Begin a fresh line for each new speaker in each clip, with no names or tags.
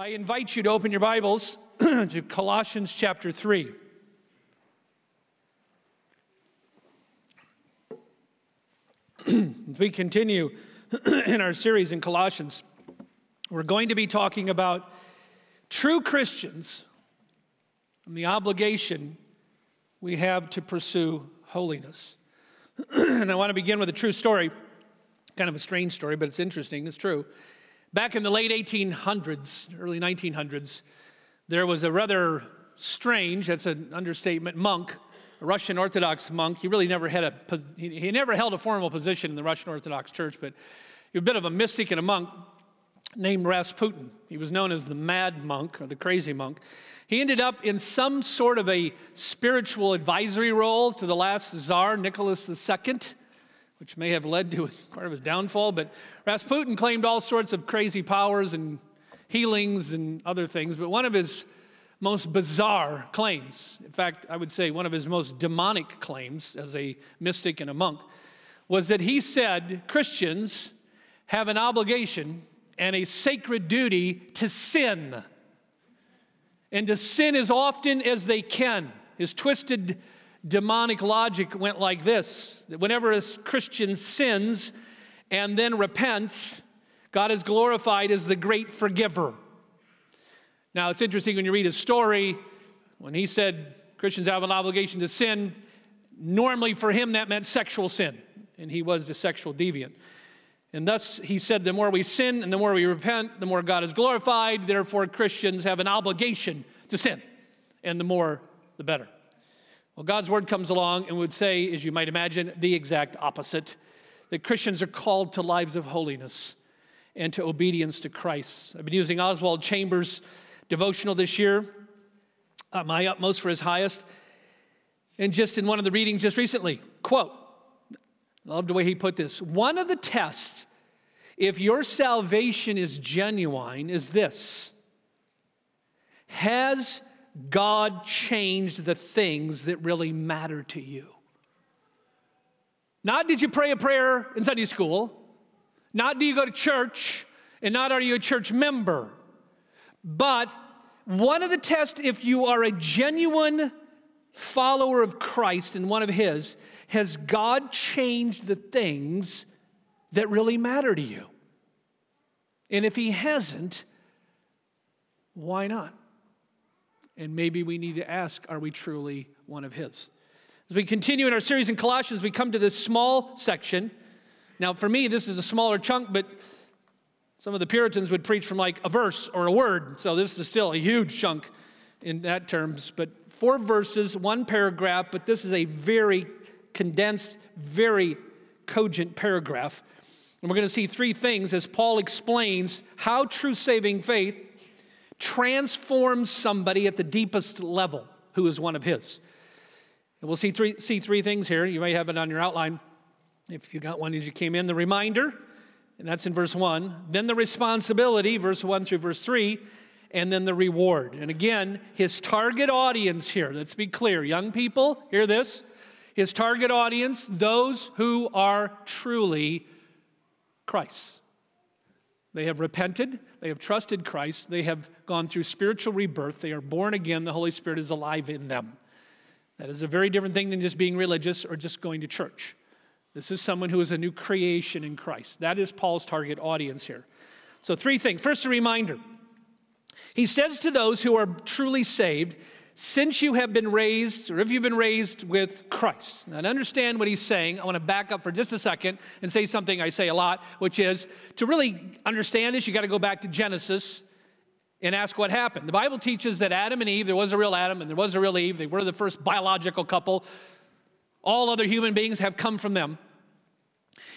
I invite you to open your Bibles to Colossians chapter 3. As we continue in our series in Colossians, we're going to be talking about true Christians and the obligation we have to pursue holiness. and I want to begin with a true story, kind of a strange story, but it's interesting, it's true. Back in the late 1800s, early 1900s, there was a rather strange, that's an understatement, monk, a Russian Orthodox monk. He really never had a, he never held a formal position in the Russian Orthodox Church, but he was a bit of a mystic and a monk named Rasputin. He was known as the mad monk or the crazy monk. He ended up in some sort of a spiritual advisory role to the last Tsar, Nicholas II which may have led to part of his downfall. But Rasputin claimed all sorts of crazy powers and healings and other things. But one of his most bizarre claims, in fact, I would say one of his most demonic claims as a mystic and a monk, was that he said Christians have an obligation and a sacred duty to sin. And to sin as often as they can. His twisted demonic logic went like this whenever a Christian sins and then repents, God is glorified as the great forgiver. Now, it's interesting when you read his story, when he said Christians have an obligation to sin, normally for him that meant sexual sin, and he was a sexual deviant. And thus, he said, the more we sin and the more we repent, the more God is glorified. Therefore, Christians have an obligation to sin, and the more, the better. Well, God's word comes along and would say, as you might imagine, the exact opposite that Christians are called to lives of holiness and to obedience to Christ. I've been using Oswald Chambers' devotional this year, uh, my utmost for his highest. And just in one of the readings just recently, quote, I love the way he put this. One of the tests, if your salvation is genuine, is this Has God changed the things that really matter to you. Not did you pray a prayer in Sunday school, not do you go to church, and not are you a church member, but one of the tests, if you are a genuine follower of Christ and one of His, has God changed the things that really matter to you? And if He hasn't, why not? And maybe we need to ask are we truly one of His? As we continue in our series in Colossians, we come to this small section. Now, for me, this is a smaller chunk, but some of the Puritans would preach from like a verse or a word. So this is still a huge chunk in that terms. But four verses, one paragraph, but this is a very condensed, very cogent paragraph. And we're going to see three things as Paul explains how true saving faith transforms somebody at the deepest level who is one of his. And we'll see three, see three things here. You may have it on your outline if you got one as you came in. The reminder, and that's in verse 1. Then the responsibility, verse 1 through verse 3. And then the reward. And again, his target audience here, let's be clear. Young people, hear this. His target audience, those who are truly Christ. They have repented, they have trusted Christ, they have gone through spiritual rebirth, they are born again, the Holy Spirit is alive in them. That is a very different thing than just being religious or just going to church. This is someone who is a new creation in Christ. That is Paul's target audience here. So, three things. First, a reminder. He says to those who are truly saved, since you have been raised, or if you've been raised with Christ. Now, to understand what he's saying, I want to back up for just a second and say something I say a lot, which is to really understand this, you got to go back to Genesis and ask what happened. The Bible teaches that Adam and Eve, there was a real Adam and there was a real Eve, they were the first biological couple. All other human beings have come from them.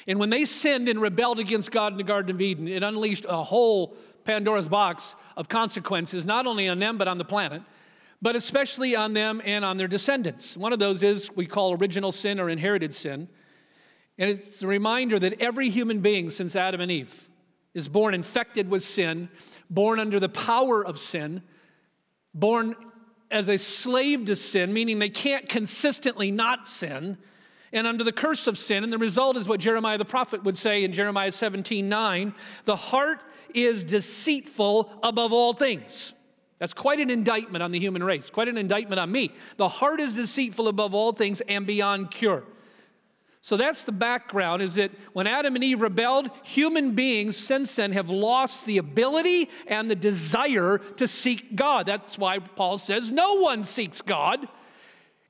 And when they sinned and rebelled against God in the Garden of Eden, it unleashed a whole Pandora's box of consequences, not only on them, but on the planet but especially on them and on their descendants. One of those is we call original sin or inherited sin. And it's a reminder that every human being since Adam and Eve is born infected with sin, born under the power of sin, born as a slave to sin, meaning they can't consistently not sin. and under the curse of sin. And the result is what Jeremiah the prophet would say in Jeremiah 17 9 the heart is deceitful above all things. That's quite an indictment on the human race, quite an indictment on me. The heart is deceitful above all things and beyond cure. So that's the background is that when Adam and Eve rebelled, human beings since then have lost the ability and the desire to seek God. That's why Paul says no one seeks God,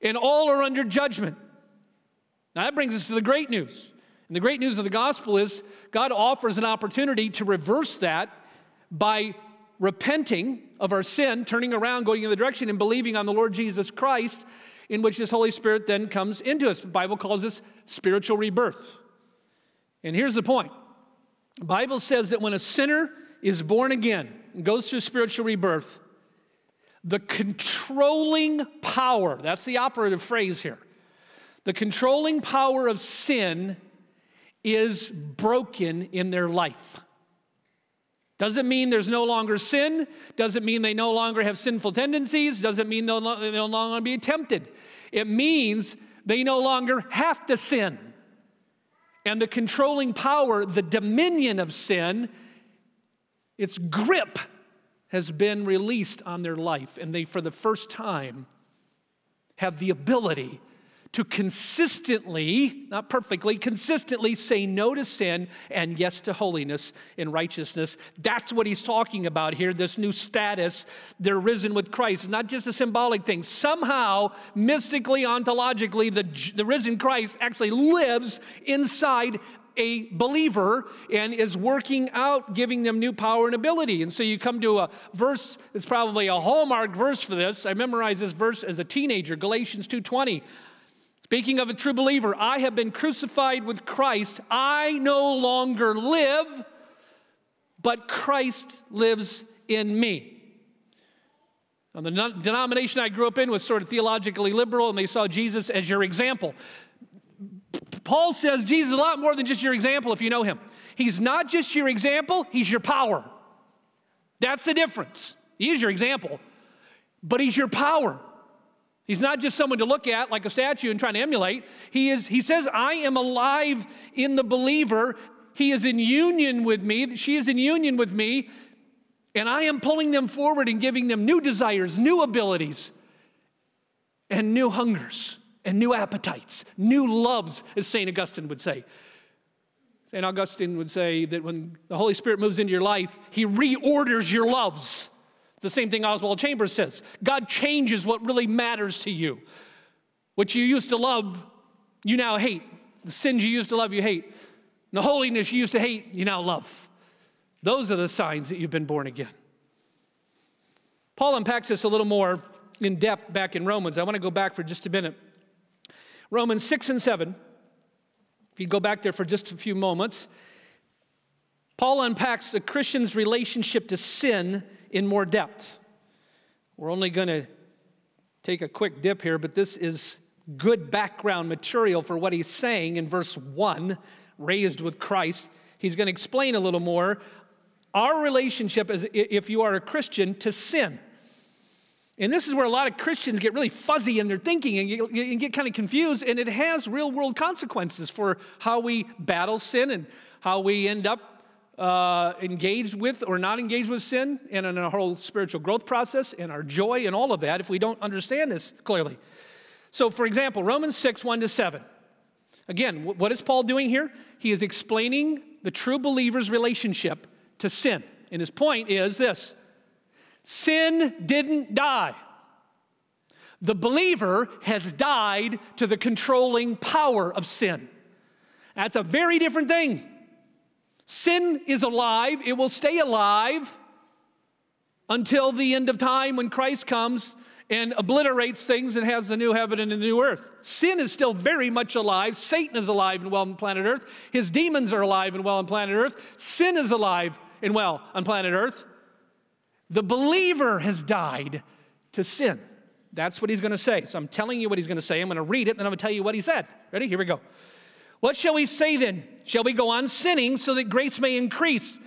and all are under judgment. Now that brings us to the great news. And the great news of the gospel is God offers an opportunity to reverse that by repenting of our sin, turning around, going in the direction, and believing on the Lord Jesus Christ, in which this Holy Spirit then comes into us. The Bible calls this spiritual rebirth. And here's the point the Bible says that when a sinner is born again and goes through spiritual rebirth, the controlling power, that's the operative phrase here, the controlling power of sin is broken in their life. Doesn't mean there's no longer sin. Doesn't mean they no longer have sinful tendencies. Doesn't mean they'll no, no longer be tempted. It means they no longer have to sin. And the controlling power, the dominion of sin, its grip has been released on their life. And they, for the first time, have the ability to consistently, not perfectly, consistently say no to sin and yes to holiness and righteousness. That's what he's talking about here, this new status. They're risen with Christ. not just a symbolic thing. Somehow, mystically, ontologically, the, the risen Christ actually lives inside a believer and is working out, giving them new power and ability. And so you come to a verse that's probably a hallmark verse for this. I memorized this verse as a teenager, Galatians 2:20. Speaking of a true believer, I have been crucified with Christ. I no longer live, but Christ lives in me. Now, the denomination I grew up in was sort of theologically liberal, and they saw Jesus as your example. Paul says Jesus is a lot more than just your example if you know him. He's not just your example, he's your power. That's the difference. He is your example, but he's your power. He's not just someone to look at like a statue and trying to emulate. He, is, he says, I am alive in the believer. He is in union with me. She is in union with me. And I am pulling them forward and giving them new desires, new abilities, and new hungers, and new appetites, new loves, as St. Augustine would say. St. Augustine would say that when the Holy Spirit moves into your life, he reorders your loves. It's the same thing Oswald Chambers says. God changes what really matters to you. What you used to love, you now hate. The sins you used to love, you hate. the holiness you used to hate, you now love. Those are the signs that you've been born again. Paul unpacks this a little more in depth back in Romans. I want to go back for just a minute. Romans 6 and 7. If you go back there for just a few moments, Paul unpacks the Christian's relationship to sin in more depth. We're only going to take a quick dip here, but this is good background material for what he's saying in verse 1 raised with Christ. He's going to explain a little more our relationship, as if you are a Christian, to sin. And this is where a lot of Christians get really fuzzy in their thinking and get, and get, kind of confused, and it has real world consequences for how we battle sin and how we end up uh, engaged with or not engaged with sin and in our whole spiritual growth process and our joy and all of that if we don't understand this clearly. So, for example, Romans 6 1 to 7. Again, what is Paul doing here? He is explaining the true believer's relationship to sin. And his point is this sin didn't die. The believer has died to the controlling power of sin. That's a very different thing. Sin is alive, it will stay alive until the end of time when Christ comes and obliterates things and has the new heaven and the new earth. Sin is still very much alive. Satan is alive and well on planet earth. His demons are alive and well on planet earth. Sin is alive and well on planet earth. The believer has died to sin. That's what he's going to say. So I'm telling you what he's going to say. I'm going to read it, and then I'm going to tell you what he said. Ready? Here we go. What shall we say then? Shall we go on sinning so that grace may increase?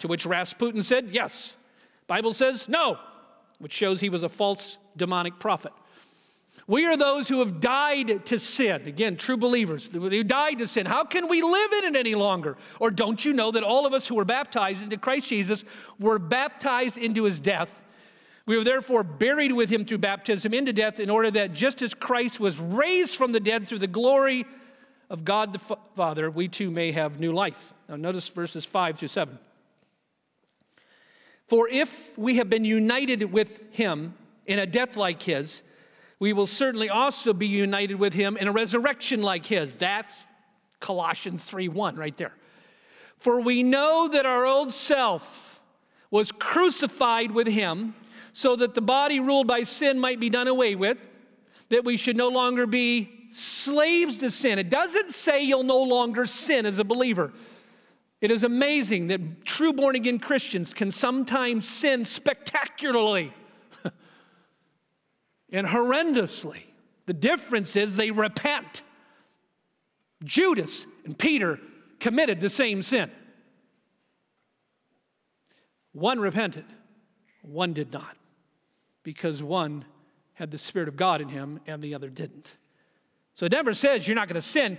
To which Rasputin said, Yes. Bible says no, which shows he was a false demonic prophet. We are those who have died to sin. Again, true believers, who died to sin. How can we live in it any longer? Or don't you know that all of us who were baptized into Christ Jesus were baptized into his death? We were therefore buried with him through baptism into death, in order that just as Christ was raised from the dead through the glory of God the Father, we too may have new life. Now, notice verses 5 through 7. For if we have been united with him in a death like his, we will certainly also be united with him in a resurrection like his. That's Colossians 3 1 right there. For we know that our old self was crucified with him so that the body ruled by sin might be done away with, that we should no longer be slaves to sin. It doesn't say you'll no longer sin as a believer. It is amazing that true born again Christians can sometimes sin spectacularly and horrendously. The difference is they repent. Judas and Peter committed the same sin. One repented, one did not, because one had the Spirit of God in him and the other didn't. So it never says you're not going to sin,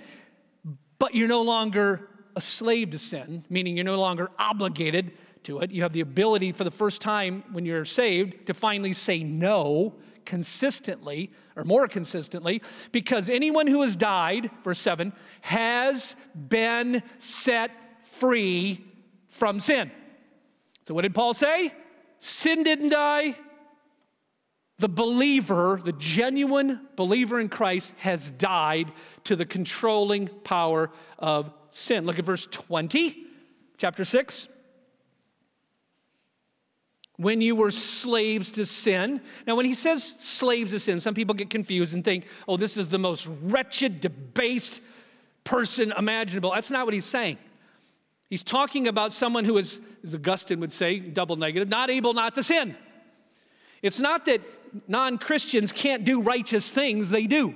but you're no longer a slave to sin, meaning you're no longer obligated to it. You have the ability for the first time when you're saved to finally say no consistently or more consistently because anyone who has died, verse 7, has been set free from sin. So, what did Paul say? Sin didn't die. The believer, the genuine believer in Christ, has died to the controlling power of sin. Look at verse 20, chapter 6 when you were slaves to sin. Now, when he says slaves to sin, some people get confused and think, oh, this is the most wretched, debased person imaginable. That's not what he's saying. He's talking about someone who is, as Augustine would say, double negative, not able not to sin. It's not that non Christians can't do righteous things, they do.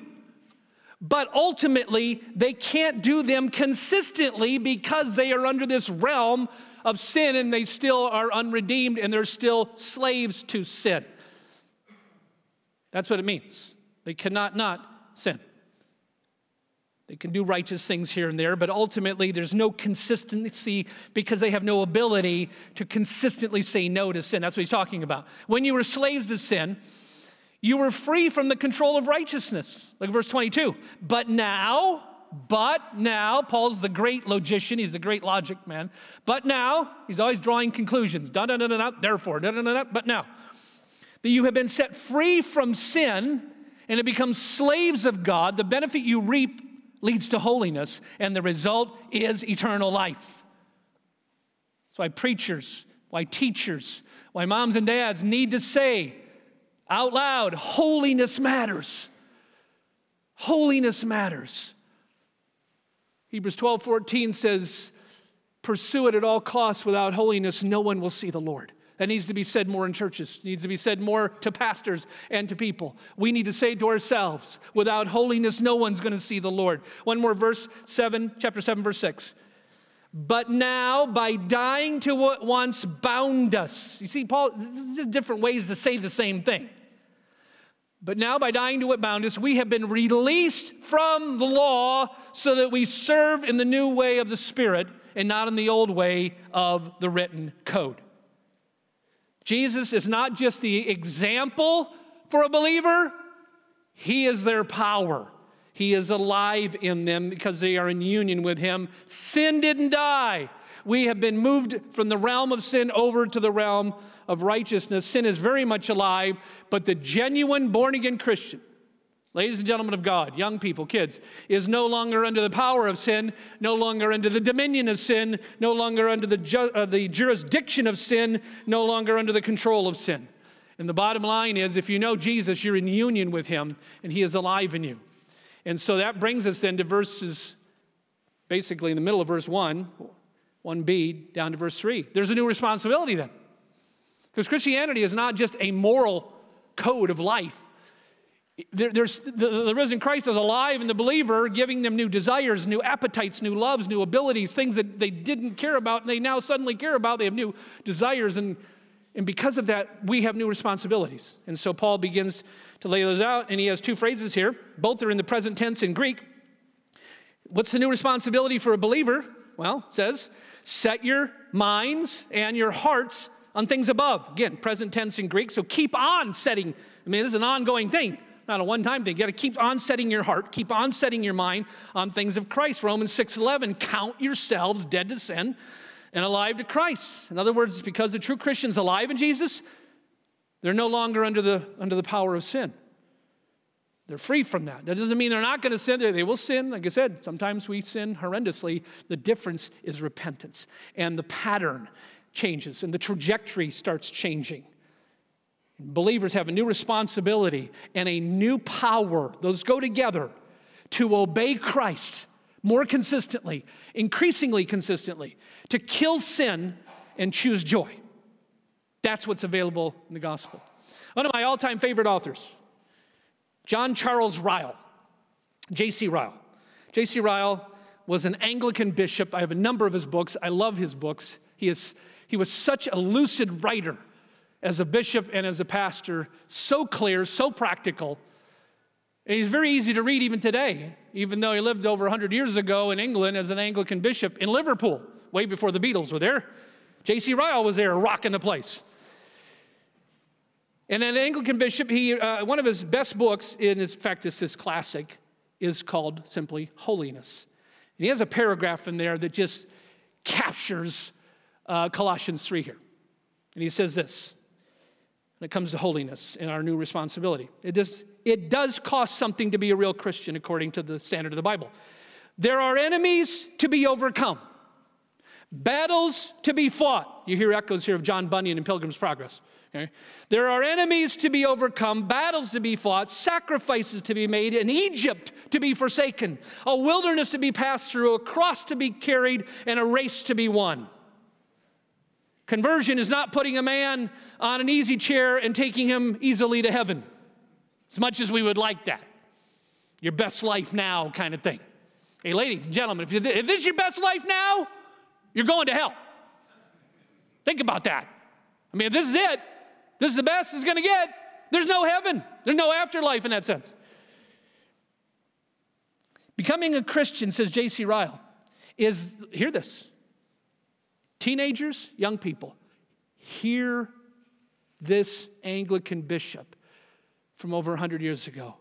But ultimately, they can't do them consistently because they are under this realm of sin and they still are unredeemed and they're still slaves to sin. That's what it means. They cannot not sin. They can do righteous things here and there, but ultimately there's no consistency because they have no ability to consistently say no to sin. That's what he's talking about. When you were slaves to sin, you were free from the control of righteousness. Look at verse 22. But now, but now, Paul's the great logician, he's the great logic man. But now, he's always drawing conclusions. Da da da da therefore, da da da, but now. That you have been set free from sin and have become slaves of God, the benefit you reap leads to holiness, and the result is eternal life. That's why preachers, why teachers, why moms and dads need to say out loud holiness matters. Holiness matters. Hebrews 12 14 says, Pursue it at all costs. Without holiness, no one will see the Lord. That needs to be said more in churches, it needs to be said more to pastors and to people. We need to say to ourselves, without holiness, no one's going to see the Lord. One more verse, 7, chapter 7, verse 6. But now, by dying to what once bound us, you see, Paul, this is just different ways to say the same thing. But now, by dying to what bound us, we have been released from the law so that we serve in the new way of the Spirit and not in the old way of the written code. Jesus is not just the example for a believer, He is their power. He is alive in them because they are in union with Him. Sin didn't die. We have been moved from the realm of sin over to the realm of righteousness. Sin is very much alive, but the genuine born again Christian, ladies and gentlemen of God, young people, kids, is no longer under the power of sin, no longer under the dominion of sin, no longer under the, ju- uh, the jurisdiction of sin, no longer under the control of sin. And the bottom line is if you know Jesus, you're in union with him and he is alive in you. And so that brings us then to verses, basically in the middle of verse 1, 1b, down to verse 3. There's a new responsibility then. Because Christianity is not just a moral code of life. There, there's the, the, risen Christ is alive in the believer, giving them new desires, new appetites, new loves, new abilities, things that they didn't care about and they now suddenly care about. They have new desires and and because of that, we have new responsibilities. And so Paul begins to lay those out, and he has two phrases here. Both are in the present tense in Greek. What's the new responsibility for a believer? Well, it says, set your minds and your hearts on things above. Again, present tense in Greek. So keep on setting. I mean, this is an ongoing thing, not a one-time thing. You got to keep on setting your heart, keep on setting your mind on things of Christ. Romans 6:11, count yourselves dead to sin and alive to Christ. In other words, because the true Christian's alive in Jesus, they're no longer under the, under the power of sin. They're free from that. That doesn't mean they're not going to sin. They will sin. Like I said, sometimes we sin horrendously. The difference is repentance. And the pattern changes and the trajectory starts changing. Believers have a new responsibility and a new power. Those go together to obey Christ more consistently, increasingly consistently, to kill sin and choose joy. That's what's available in the gospel. One of my all time favorite authors, John Charles Ryle, J.C. Ryle. J.C. Ryle was an Anglican bishop. I have a number of his books. I love his books. He, is, he was such a lucid writer as a bishop and as a pastor, so clear, so practical. And he's very easy to read even today, even though he lived over 100 years ago in England as an Anglican bishop in Liverpool, way before the Beatles were there. J.C. Ryle was there rocking the place. And an Anglican bishop, he, uh, one of his best books, in his, in fact, it's his classic, is called simply Holiness. And he has a paragraph in there that just captures uh, Colossians 3 here. And he says this when it comes to holiness and our new responsibility. It does, it does cost something to be a real Christian according to the standard of the Bible. There are enemies to be overcome, battles to be fought. You hear echoes here of John Bunyan in Pilgrim's Progress. Okay? There are enemies to be overcome, battles to be fought, sacrifices to be made, an Egypt to be forsaken, a wilderness to be passed through, a cross to be carried, and a race to be won. Conversion is not putting a man on an easy chair and taking him easily to heaven, as much as we would like that. Your best life now kind of thing. Hey, ladies and gentlemen, if, if this is your best life now, you're going to hell. Think about that. I mean, if this is it, this is the best it's going to get, there's no heaven, there's no afterlife in that sense. Becoming a Christian, says J.C. Ryle, is, hear this, Teenagers, young people, hear this Anglican bishop from over 100 years ago.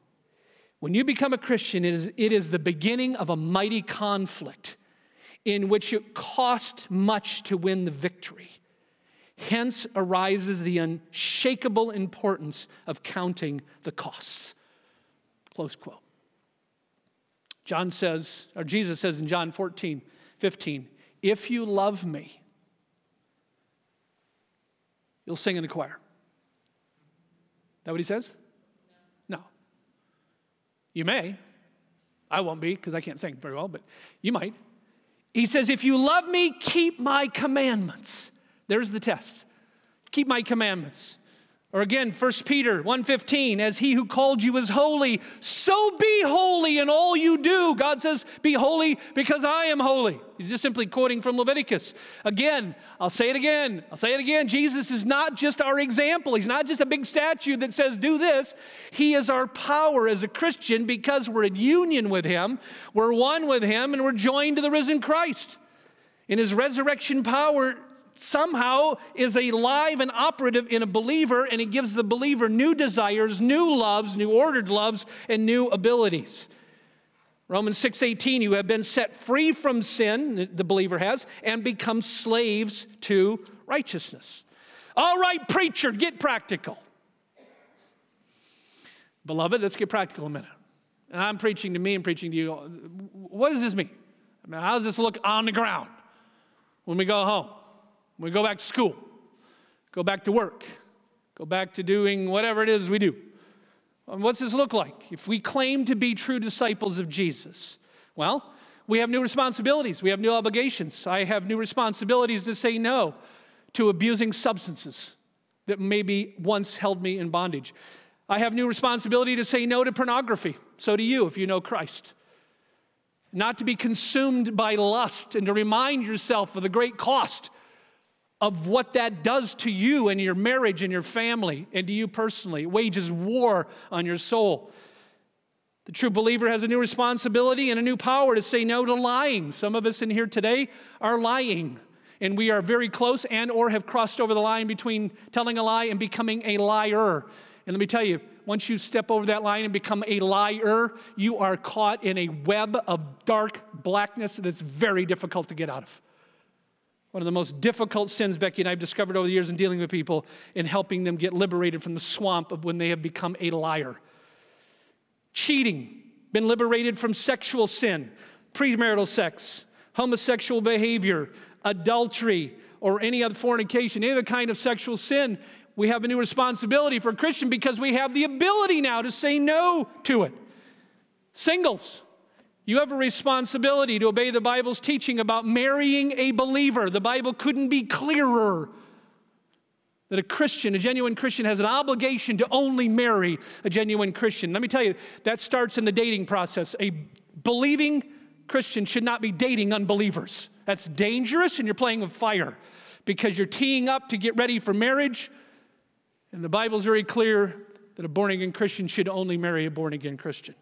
When you become a Christian, it is, it is the beginning of a mighty conflict in which it cost much to win the victory. Hence arises the unshakable importance of counting the costs. Close quote. John says, or Jesus says in John 14, 15, if you love me, You'll sing in the choir. Is That what he says? You may. I won't be because I can't sing very well, but you might. He says, If you love me, keep my commandments. There's the test. Keep my commandments. Or again, 1 Peter 1:15, as he who called you is holy, so be holy in all you do. God says, be holy because I am holy. He's just simply quoting from Leviticus. Again, I'll say it again. I'll say it again. Jesus is not just our example. He's not just a big statue that says do this. He is our power as a Christian because we're in union with him. We're one with him and we're joined to the risen Christ. In his resurrection power, somehow is alive and operative in a believer, and it gives the believer new desires, new loves, new ordered loves, and new abilities. Romans 6:18 you have been set free from sin the believer has and become slaves to righteousness. All right preacher get practical. Beloved let's get practical a minute. And I'm preaching to me and preaching to you. What does this mean? I mean how does this look on the ground when we go home? We go back to school, go back to work, go back to doing whatever it is we do. What's this look like? If we claim to be true disciples of Jesus, well, we have new responsibilities, we have new obligations. I have new responsibilities to say no to abusing substances that maybe once held me in bondage. I have new responsibility to say no to pornography. So do you if you know Christ. Not to be consumed by lust and to remind yourself of the great cost of what that does to you and your marriage and your family and to you personally. It wages war on your soul. The true believer has a new responsibility and a new power to say no to lying. Some of us in here today are lying and we are very close and or have crossed over the line between telling a lie and becoming a liar. And let me tell you, once you step over that line and become a liar, you are caught in a web of dark blackness that's very difficult to get out of. One of the most difficult sins Becky and I have discovered over the years in dealing with people in helping them get liberated from the swamp of when they have become a liar. Cheating, been liberated from sexual sin, premarital sex, homosexual behavior, adultery, or any other fornication, any other kind of sexual sin. We have a new responsibility for a Christian because we have the ability now to say no to it. Singles, you have a responsibility to obey the Bible's teaching about marrying a believer. The Bible couldn't be clearer that a Christian, a genuine Christian, has an obligation to only marry a genuine Christian. Let me tell you, that starts in the dating process. A believing Christian should not be dating unbelievers. That's dangerous, and you're playing with fire because you're teeing up to get ready for marriage. And the Bible's very clear that a born again Christian should only marry a born again Christian.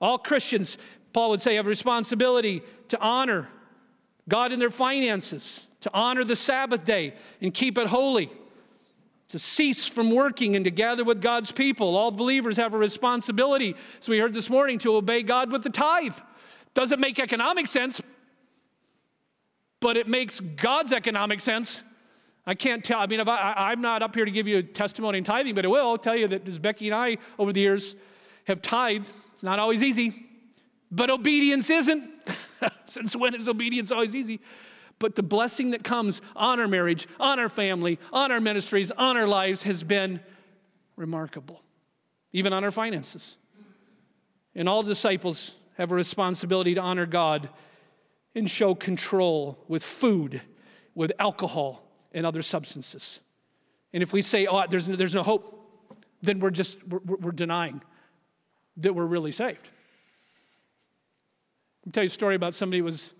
All Christians Paul would say, have a responsibility to honor God in their finances, to honor the Sabbath day and keep it holy, to cease from working and to gather with God's people. All believers have a responsibility, as we heard this morning, to obey God with the tithe. Doesn't make economic sense, but it makes God's economic sense. I can't tell. I mean, if I, am not up here to give you a testimony in tithing, but I will I'll tell you that as Becky and I over the years have tithed, it's not always easy. But obedience isn't. Since when is obedience always easy? But the blessing that comes on our marriage, on our family, on our ministries, on our lives has been remarkable, even on our finances. And all disciples have a responsibility to honor God and show control with food, with alcohol, and other substances. And if we say, oh, there's no, there's no hope, then we're just, we're, we're denying that we're really saved. Tell you a story about somebody who was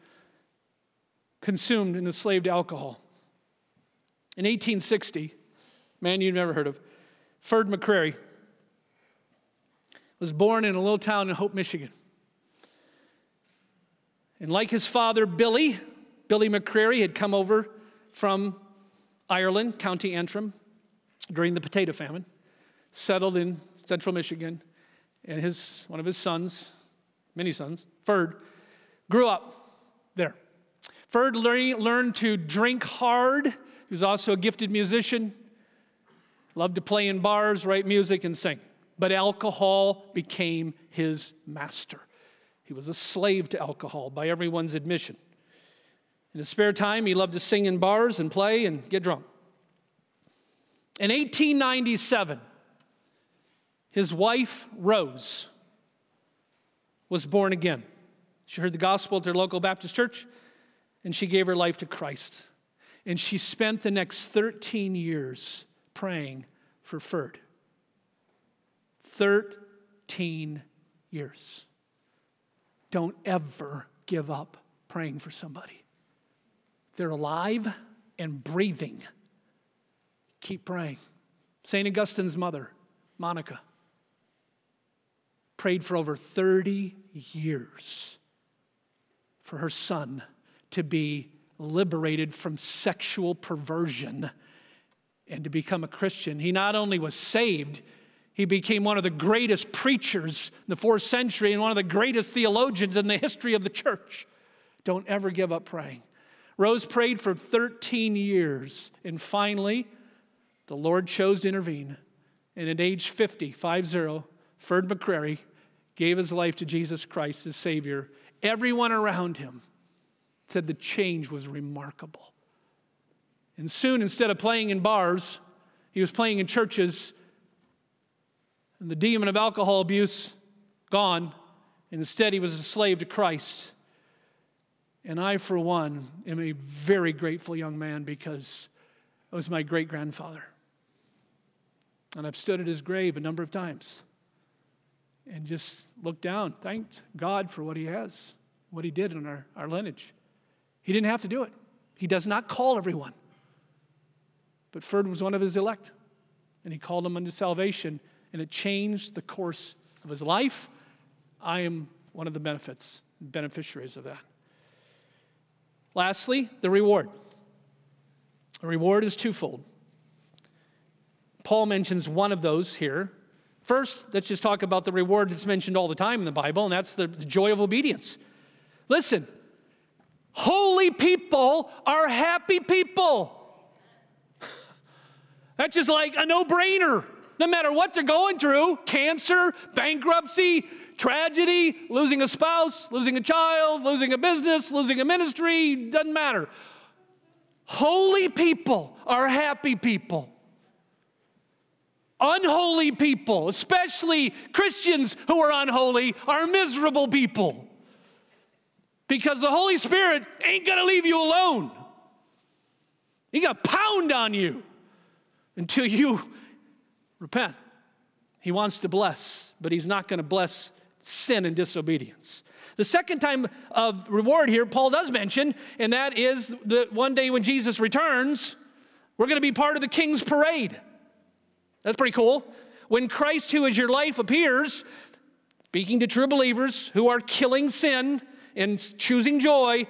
consumed and enslaved to alcohol. In 1860, man you've never heard of, Ferd McCrary was born in a little town in Hope, Michigan. And like his father, Billy, Billy McCrary had come over from Ireland, County Antrim, during the potato famine, settled in central Michigan, and his, one of his sons, many sons, Ferd, Grew up there. Ferd learned to drink hard. He was also a gifted musician. Loved to play in bars, write music, and sing. But alcohol became his master. He was a slave to alcohol by everyone's admission. In his spare time, he loved to sing in bars and play and get drunk. In 1897, his wife, Rose, was born again. She heard the gospel at their local Baptist church and she gave her life to Christ. And she spent the next 13 years praying for Ferd. 13 years. Don't ever give up praying for somebody. They're alive and breathing. Keep praying. St. Augustine's mother, Monica, prayed for over 30 years for her son to be liberated from sexual perversion and to become a Christian. He not only was saved, he became one of the greatest preachers in the fourth century and one of the greatest theologians in the history of the church. Don't ever give up praying. Rose prayed for 13 years, and finally, the Lord chose to intervene. And at age 50, 50, Ferd McCrary gave his life to Jesus Christ as Savior Everyone around him said the change was remarkable. And soon, instead of playing in bars, he was playing in churches, and the demon of alcohol abuse gone, and instead he was a slave to Christ. And I, for one, am a very grateful young man because it was my great grandfather. And I've stood at his grave a number of times and just looked down, thanked God for what He has, what He did in our, our lineage. He didn't have to do it. He does not call everyone. but Ferd was one of his elect, and he called him unto salvation, and it changed the course of his life. I am one of the benefits, beneficiaries of that. Lastly, the reward. The reward is twofold. Paul mentions one of those here. First, let's just talk about the reward that's mentioned all the time in the Bible, and that's the, joy of obedience. Listen, holy people are happy people. That's just like a no brainer. No matter what they're going through cancer, bankruptcy, tragedy, losing a spouse, losing a child, losing a business, losing a ministry, doesn't matter. Holy people are happy people. Unholy people, especially Christians who are unholy, are miserable people. Because the Holy Spirit ain't gonna leave you alone. He gonna pound on you until you repent. He wants to bless, but he's not gonna bless sin and disobedience. The second time of reward here, Paul does mention, and that is that one day when Jesus returns, we're to be part of the king's parade. That's pretty cool. When Christ, who is your life, appears, speaking to true believers who are killing sin and choosing joy,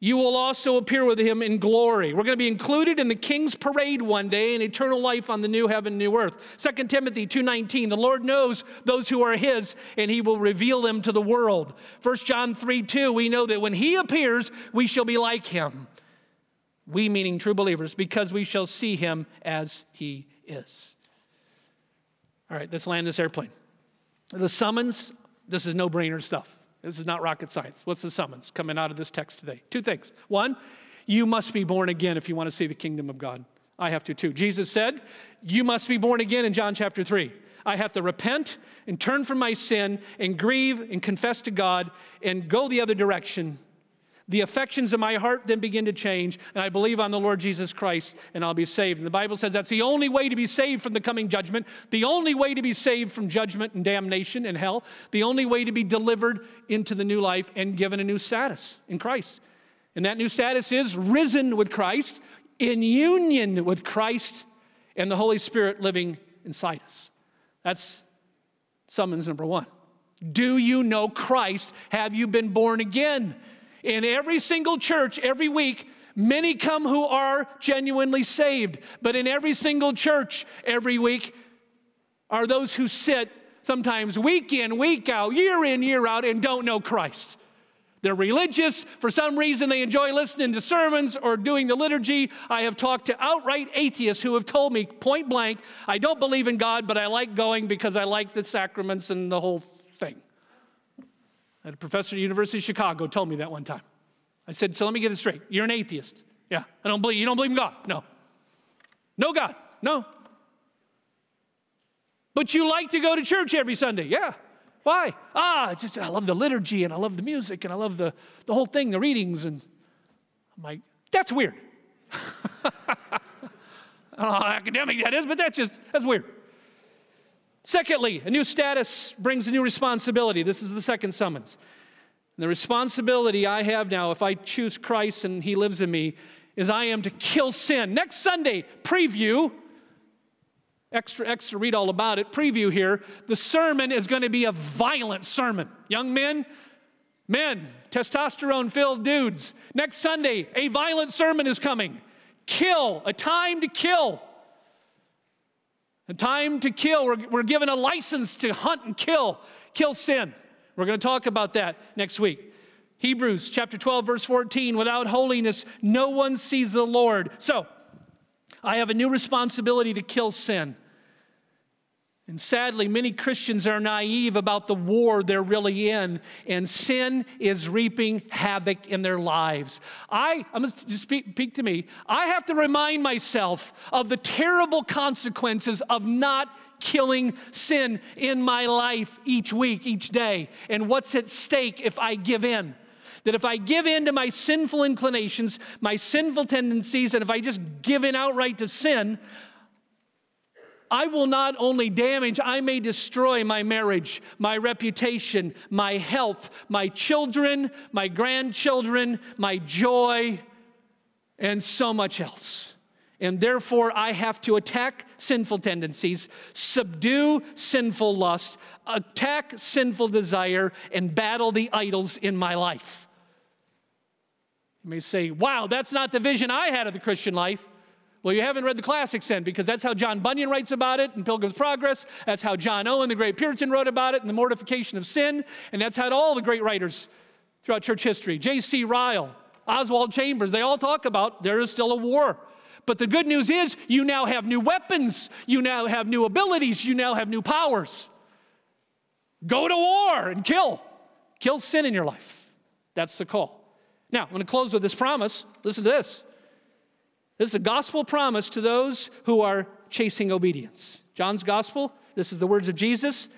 you will also appear with him in glory. We're going to be included in the king's parade one day in eternal life on the new heaven, new earth. 2 Timothy 2:19, the Lord knows those who are his and he will reveal them to the world. 1 John 3:2, we know that when he appears, we shall be like him. We meaning true believers because we shall see him as he is. All right, let's land this airplane. The summons, this is no-brainer stuff. This is not rocket science. What's the summons coming out of this text today? Two things. One, you must be born again if you want to see the kingdom of God. I have to too. Jesus said, You must be born again in John chapter 3. I have to repent and turn from my sin and grieve and confess to God and go the other direction the affections of my heart then begin to change, and I believe on the Lord Jesus Christ, and I'll be saved. And the Bible says that's the only way to be saved from the coming judgment, the only way to be saved from judgment and damnation and hell, the only way to be delivered into the new life and given a new status in Christ. And that new status is risen with Christ, in union with Christ, and the Holy Spirit living inside us. That's summons number one. Do you know Christ? Have you been born again? In every single church, every week, many come who are genuinely saved. But in every single church, every week, are those who sit sometimes week in, week out, year in, year out, and don't know Christ. They're religious. For some reason, they enjoy listening to sermons or doing the liturgy. I have talked to outright atheists who have told me point blank, I don't believe in God, but I like going because I like the sacraments and the whole thing. A professor at the University of Chicago told me that one time. I said, So let me get this straight. You're an atheist. Yeah, I don't believe, you don't believe in God. No. No God. No. But you like to go to church every Sunday. Yeah. Why? Ah, just, I love the liturgy and I love the music and I love the, the whole thing, the readings. And I'm like, that's weird. I don't know how academic that is, but that's just, that's weird. Secondly, a new status brings a new responsibility. This is the second summons. And the responsibility I have now, if I choose Christ and He lives in me, is I am to kill sin. Next Sunday, preview, extra, extra, read all about it, preview here. The sermon is going to be a violent sermon. Young men, men, testosterone filled dudes. Next Sunday, a violent sermon is coming. Kill, a time to kill. A time to kill. We're, we're given a license to hunt and kill, kill sin. We're going to talk about that next week. Hebrews chapter 12, verse 14 without holiness, no one sees the Lord. So, I have a new responsibility to kill sin. And sadly, many Christians are naive about the war they're really in, and sin is reaping havoc in their lives. I, I'm going to speak, speak to me, I have to remind myself of the terrible consequences of not killing sin in my life each week, each day, and what's at stake if I give in. That if I give in to my sinful inclinations, my sinful tendencies, and if I just give in outright to sin, I will not only damage, I may destroy my marriage, my reputation, my health, my children, my grandchildren, my joy, and so much else. And therefore, I have to attack sinful tendencies, subdue sinful lust, attack sinful desire, and battle the idols in my life. You may say, wow, that's not the vision I had of the Christian life. Well, you haven't read the classics then, because that's how John Bunyan writes about it in Pilgrim's Progress. That's how John Owen, the great Puritan, wrote about it in The Mortification of Sin. And that's how all the great writers throughout church history, J.C. Ryle, Oswald Chambers, they all talk about there is still a war. But the good news is you now have new weapons, you now have new abilities, you now have new powers. Go to war and kill. Kill sin in your life. That's the call. Now, I'm going to close with this promise. Listen to this. This is a gospel promise to those who are chasing obedience. John's gospel, this is the words of Jesus.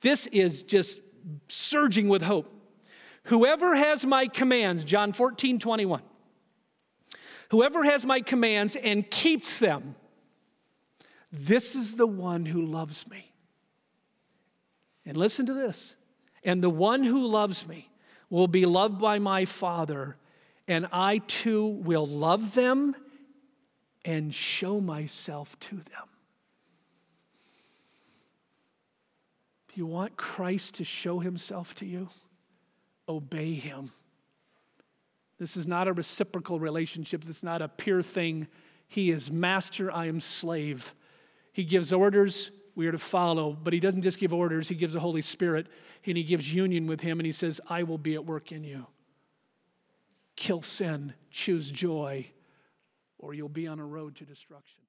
This is just surging with hope. Whoever has my commands, John 14, 21. Whoever has my commands and keeps them, this is the one who loves me. And listen to this. And the one who loves me will be loved by my Father, and I too will love them and show myself to them. Do you want Christ to show himself to you? Obey him. This is not a reciprocal relationship. This is not a peer thing. He is master, I am slave. He gives orders, we are to follow, but he doesn't just give orders, he gives the Holy Spirit and he gives union with him and he says, I will be at work in you. Kill sin, choose joy, or you'll be on a road to destruction.